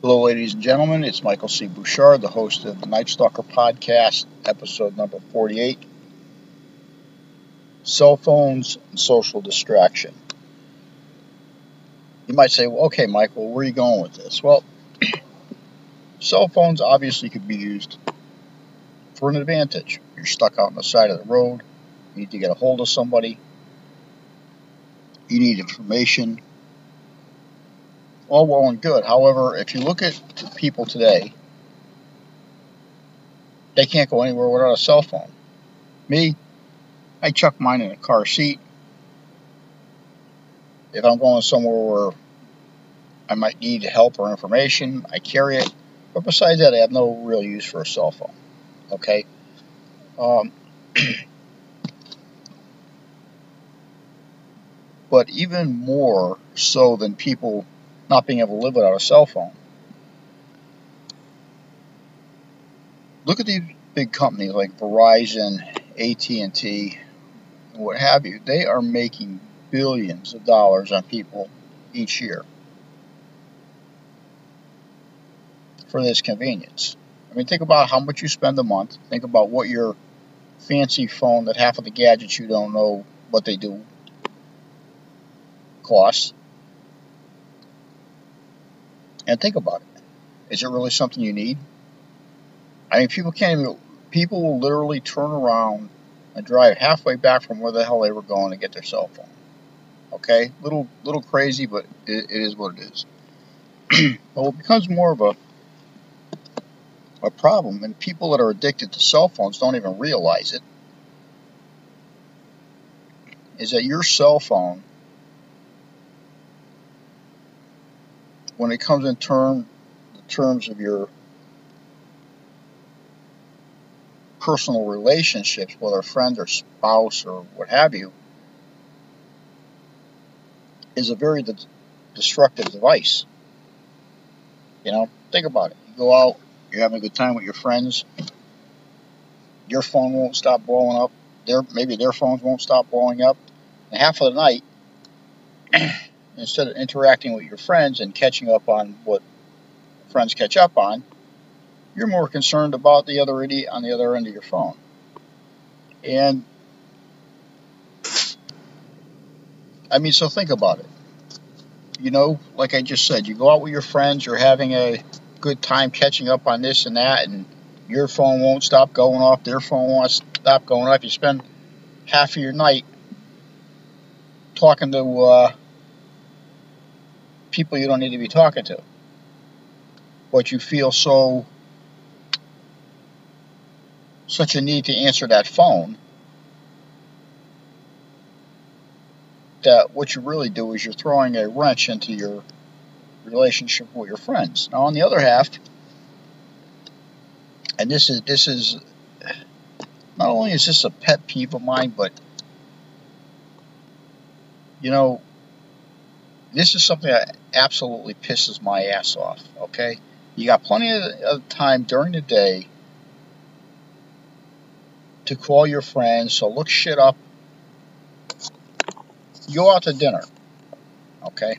Hello, ladies and gentlemen. It's Michael C. Bouchard, the host of the Night Stalker podcast, episode number 48 Cell phones and social destruction. You might say, well, okay, Michael, where are you going with this? Well, cell phones obviously could be used for an advantage. You're stuck out on the side of the road, you need to get a hold of somebody, you need information all well and good. However, if you look at people today, they can't go anywhere without a cell phone. Me, I chuck mine in a car seat. If I'm going somewhere where I might need help or information, I carry it. But besides that, I have no real use for a cell phone. Okay? Um, but even more so than people not being able to live without a cell phone. Look at these big companies like Verizon, AT&T, what have you. They are making billions of dollars on people each year for this convenience. I mean, think about how much you spend a month. Think about what your fancy phone that half of the gadgets you don't know what they do costs. And think about it. Is it really something you need? I mean, people can't even, people will literally turn around and drive halfway back from where the hell they were going to get their cell phone. Okay? Little, little crazy, but it, it is what it is. but what becomes more of a, a problem, and people that are addicted to cell phones don't even realize it, is that your cell phone when it comes in term, the terms of your personal relationships, whether a friend or spouse or what have you, is a very de- destructive device. You know, think about it. You go out, you're having a good time with your friends. Your phone won't stop blowing up. Their maybe their phones won't stop blowing up. And half of the night, instead of interacting with your friends and catching up on what friends catch up on, you're more concerned about the other idiot on the other end of your phone. And I mean, so think about it. You know, like I just said, you go out with your friends, you're having a good time catching up on this and that, and your phone won't stop going off, their phone won't stop going off. You spend half of your night talking to uh, people you don't need to be talking to. But you feel so such a need to answer that phone that what you really do is you're throwing a wrench into your relationship with your friends. Now on the other half, and this is this is not only is this a pet peeve of mine, but you know, this is something that absolutely pisses my ass off, okay? You got plenty of time during the day to call your friends, so look shit up. Go out to dinner, okay?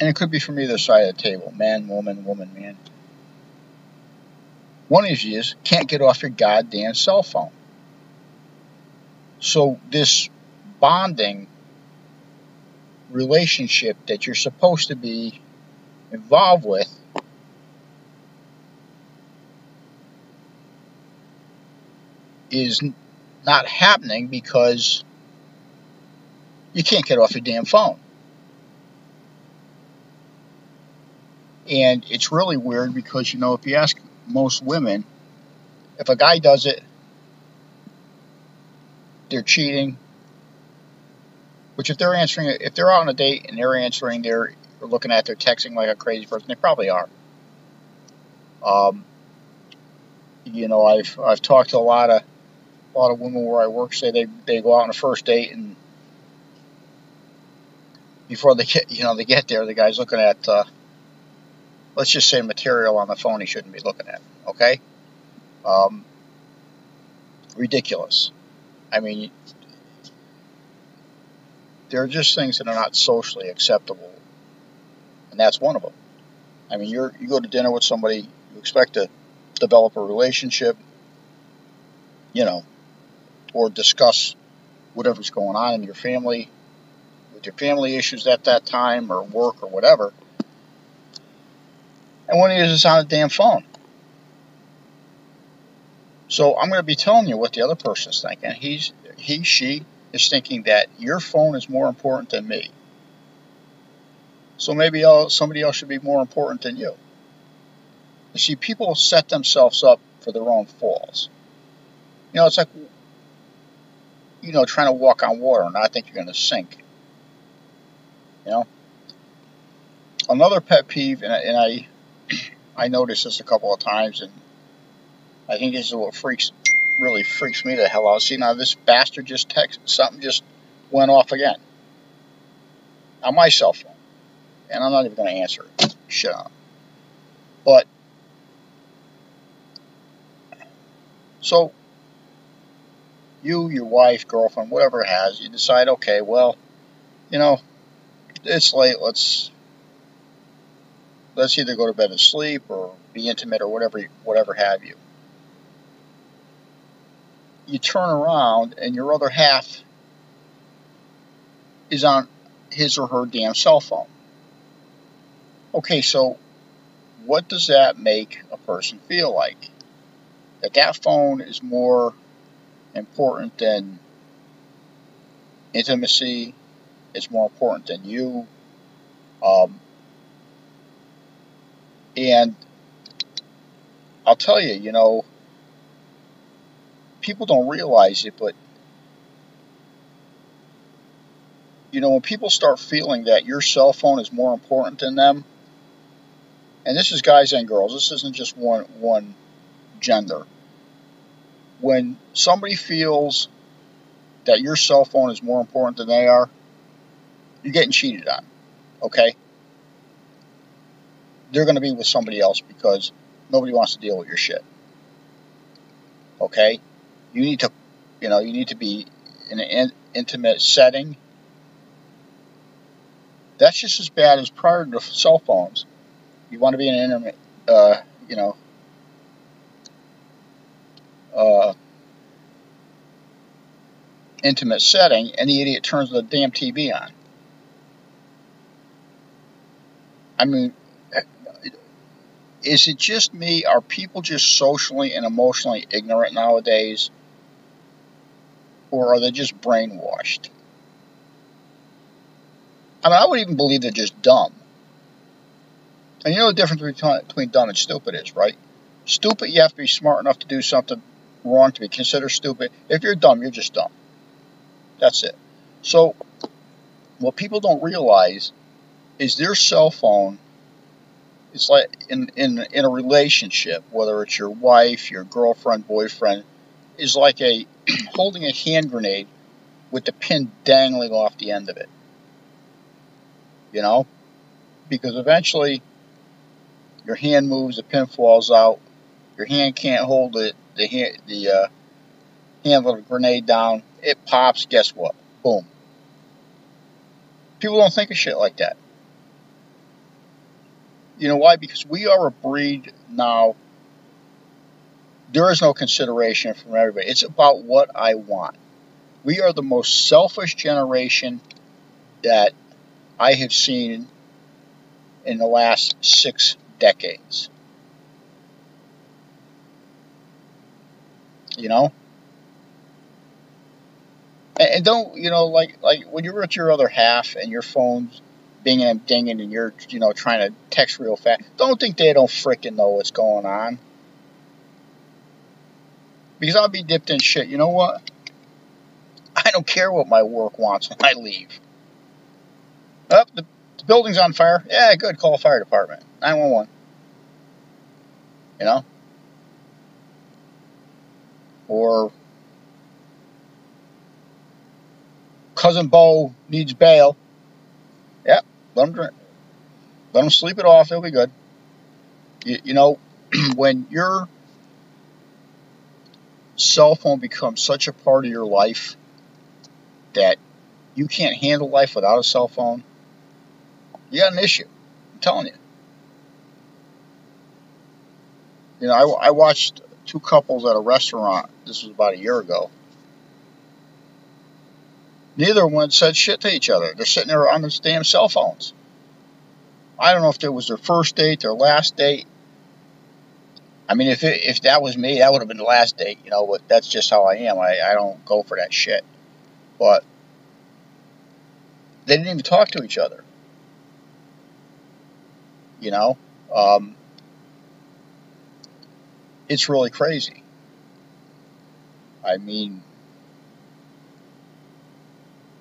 And it could be from either side of the table man, woman, woman, man. One of you is can't get off your goddamn cell phone. So this bonding relationship that you're supposed to be involved with is not happening because you can't get off your damn phone. And it's really weird because, you know, if you ask most women, if a guy does it they're cheating. Which if they're answering, if they're out on a date and they're answering, they're looking at, they're texting like a crazy person. They probably are. Um, you know, I've I've talked to a lot of a lot of women where I work. Say they they go out on a first date and before they get you know they get there, the guy's looking at uh, let's just say material on the phone he shouldn't be looking at. Okay, um, ridiculous. I mean, there are just things that are not socially acceptable, and that's one of them. I mean, you're you go to dinner with somebody, you expect to develop a relationship, you know, or discuss whatever's going on in your family, with your family issues at that time, or work, or whatever. And one of is on a damn phone. So I'm going to be telling you what the other person's thinking. He's he she is thinking that your phone is more important than me. So maybe somebody else should be more important than you. You see, people set themselves up for their own falls. You know, it's like, you know, trying to walk on water and I think you're going to sink. You know? Another pet peeve, and I, and I, I noticed this a couple of times, and I think this is what freaks really freaks me the hell out. See, now this bastard just texted, something just went off again on my cell phone. And I'm not even going to answer it. Shut up. But, so, you, your wife, girlfriend, whatever it has, you decide, okay, well, you know, it's late, let's, let's either go to bed and sleep or be intimate or whatever, whatever have you you turn around and your other half is on his or her damn cell phone. Okay, so what does that make a person feel like? That that phone is more important than intimacy, it's more important than you. Um, and I'll tell you, you know, people don't realize it, but you know, when people start feeling that your cell phone is more important than them, and this is guys and girls, this isn't just one one gender. When somebody feels that your cell phone is more important than they are, you're getting cheated on. Okay? They're going to be with somebody else because nobody wants to deal with your shit. Okay? You need to, you know, you need to be in an in, intimate setting. That's just as bad as prior to cell phones. You want to be in an intimate, uh, you know, uh, intimate setting, and the idiot turns the damn TV on. I mean, is it just me? Are people just socially and emotionally ignorant nowadays? Or are they just brainwashed? I mean, I would even believe they're just dumb. And you know the difference between dumb and stupid is, right? Stupid, you have to be smart enough to do something wrong to be considered stupid. If you're dumb, you're just dumb. That's it. So, what people don't realize is their cell phone is like in, in, in a relationship, whether it's your wife, your girlfriend, boyfriend, is like a holding a hand grenade with the pin dangling off the end of it. You know? Because eventually your hand moves, the pin falls out, your hand can't hold it, the hand, the uh, handle of the grenade down, it pops, guess what? Boom. People don't think of shit like that. You know why? Because we are a breed now there is no consideration from everybody. It's about what I want. We are the most selfish generation that I have seen in the last six decades. You know? And don't, you know, like like when you're with your other half and your phone's binging and dinging and you're, you know, trying to text real fast, don't think they don't freaking know what's going on. Because I'll be dipped in shit. You know what? I don't care what my work wants when I leave. Oh, the, the building's on fire. Yeah, good. Call fire department. 911. You know? Or cousin Bo needs bail. Yep, let him drink. Let him sleep it off. It'll be good. You, you know, when you're cell phone becomes such a part of your life that you can't handle life without a cell phone, you got an issue. I'm telling you. You know, I, I watched two couples at a restaurant. This was about a year ago. Neither one said shit to each other. They're sitting there on their damn cell phones. I don't know if it was their first date, their last date. I mean, if it, if that was me, that would have been the last date, you know. But that's just how I am. I, I don't go for that shit. But they didn't even talk to each other. You know, um, it's really crazy. I mean,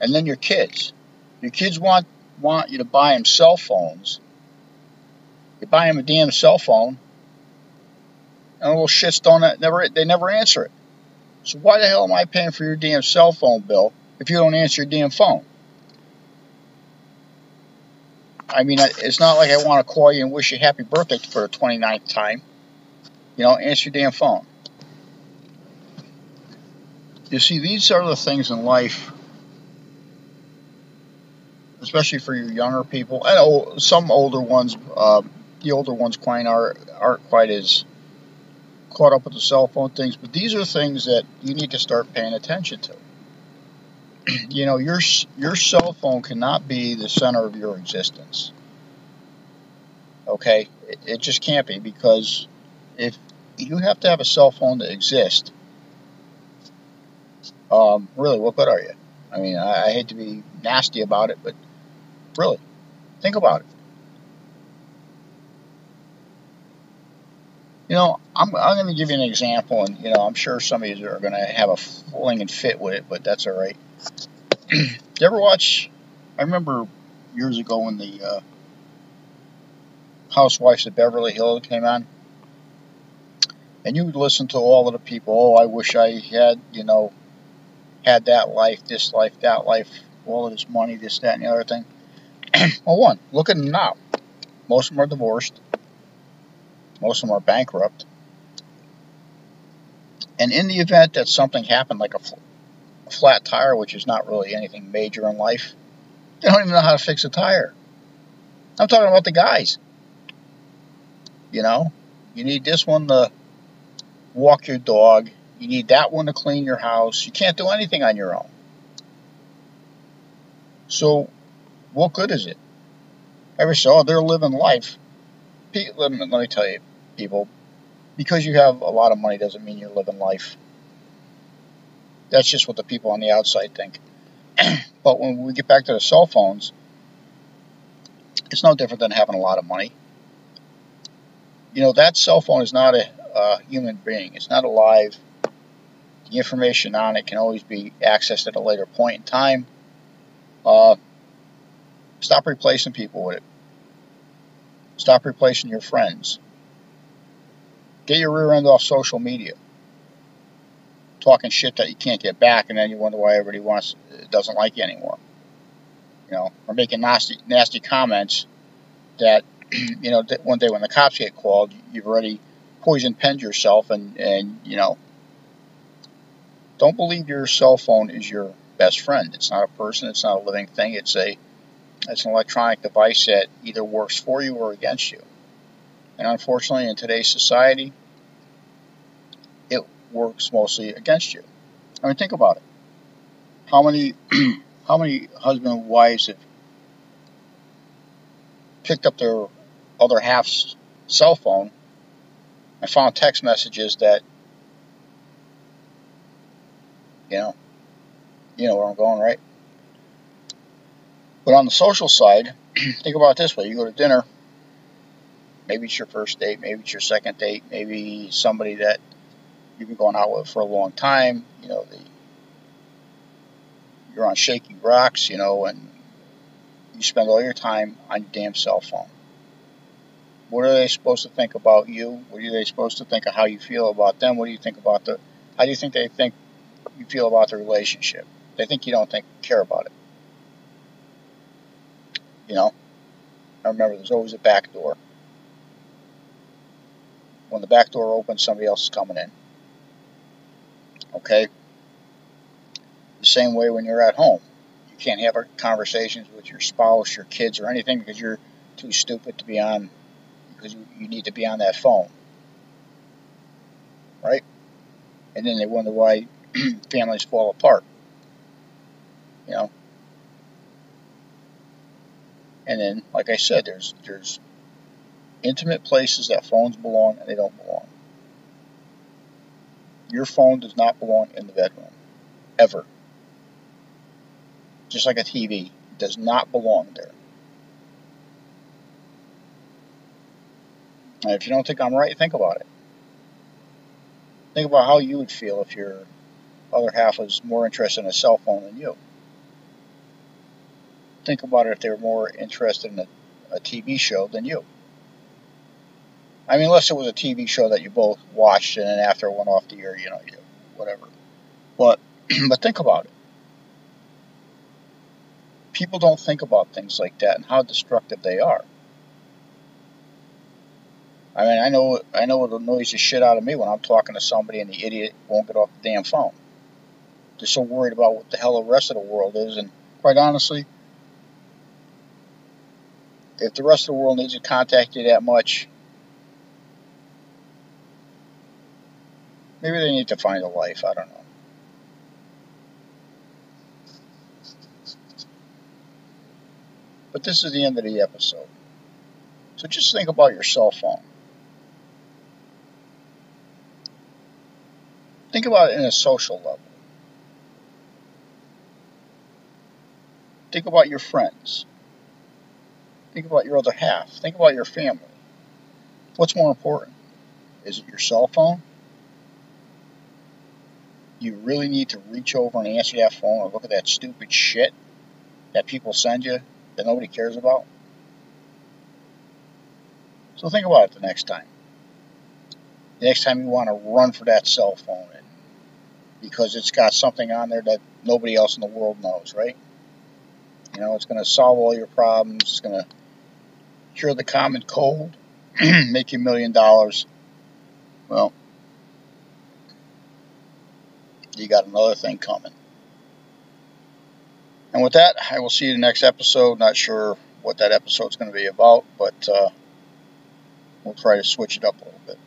and then your kids. Your kids want want you to buy them cell phones. You buy them a damn cell phone, and little shits don't never they never answer it. So why the hell am I paying for your damn cell phone bill if you don't answer your damn phone? I mean, it's not like I want to call you and wish you happy birthday for the 29th time. You know, answer your damn phone. You see, these are the things in life, especially for your younger people, and some older ones. Uh, the older ones quite are aren't quite as caught up with the cell phone things, but these are things that you need to start paying attention to. you know, your your cell phone cannot be the center of your existence. Okay, it, it just can't be because if you have to have a cell phone to exist, um, really, what good are you? I mean, I, I hate to be nasty about it, but really, think about it. You know, I'm, I'm going to give you an example, and you know, I'm sure some of you are going to have a fling and fit with it, but that's all right. you ever watch? I remember years ago when the uh, Housewives of Beverly Hills came on, and you would listen to all of the people. Oh, I wish I had, you know, had that life, this life, that life, all of this money, this, that, and the other thing. well, one, look at them now. Most of them are divorced. Most of them are bankrupt. And in the event that something happened, like a, fl- a flat tire, which is not really anything major in life, they don't even know how to fix a tire. I'm talking about the guys. You know, you need this one to walk your dog. You need that one to clean your house. You can't do anything on your own. So, what good is it? Every so they're living life. Let me, let me tell you, people, because you have a lot of money doesn't mean you're living life. That's just what the people on the outside think. but when we get back to the cell phones, it's no different than having a lot of money. You know, that cell phone is not a human being. It's not alive. The information on it can always be accessed at a later point in time. Uh, stop replacing people with it. Stop replacing your friends. Get your rear end off social media. Talking shit that you can't get back, and then you wonder why everybody wants doesn't like you anymore. You know, or making nasty nasty comments that you know one day when the cops get called, you've already poison penned yourself and, and, you know, don't believe your cell phone is your best friend. It's not a person, it's not a living thing. It's a it's an electronic device that either works for you or against you. And unfortunately in today's society, it works mostly against you. I mean think about it. How many how many husband and wives have picked up their other half's cell phone and found text messages that, you know, you know where I'm going, right? But on the social side, think about it this way: you go to dinner. Maybe it's your first date, maybe it's your second date, maybe somebody that you've been going out with for a long time. You know, the you're on shaky rocks, you know, and you spend all your time on your damn cell phone. What are they supposed to think about you? What are they supposed to think of how you feel about them? What do you think about the? How do you think they think you feel about the relationship? They think you don't think care about it. You know. I remember there's always a back door. When the back door opens, somebody else is coming in. Okay. The same way when you're at home, You can't have conversations with your spouse, your kids, or anything because you're too stupid to be on, because you, need to be on that phone. Right? And then they wonder why families fall apart. You know? And then, like I said, there's there's intimate places that phones belong and they don't belong. Your phone does not belong in the bedroom. Ever. Just like a TV. Does not belong there. And if you don't think I'm right, think about it. Think about how you would feel if your other half was more interested in a cell phone than you. Think about it if they were more interested in a, a TV show than you. I mean, unless it was a TV show that you both watched and then after it went off the air, you know, you, whatever. But but think about it. People don't think about things like that and how destructive they are. I mean, I know I know it annoys the shit out of me when I'm talking to somebody and the idiot won't get off the damn phone. They're so worried about what the hell the rest of the world is, and quite honestly, if the rest of the world needs to contact you that much, maybe they need to find a life. I don't know. But this is the end of the episode. So just think about your cell phone. Think about it in a social level. Think about your friends. Think about your other half. Think about your family. What's more important? Is it your cell phone? You really need to reach over and answer that phone or look at that stupid shit that people send you that nobody cares about? So think about it the next time. The next time you want to run for that cell phone because it's got something on there that nobody else in the world knows, right? You know, it's going to solve all your problems. It's going to cure the common cold, make you a million dollars, well, you got another thing coming. And with that, I will see you in the next episode. Not sure what that episode is going to be about, but uh, we'll try to switch it up a little bit.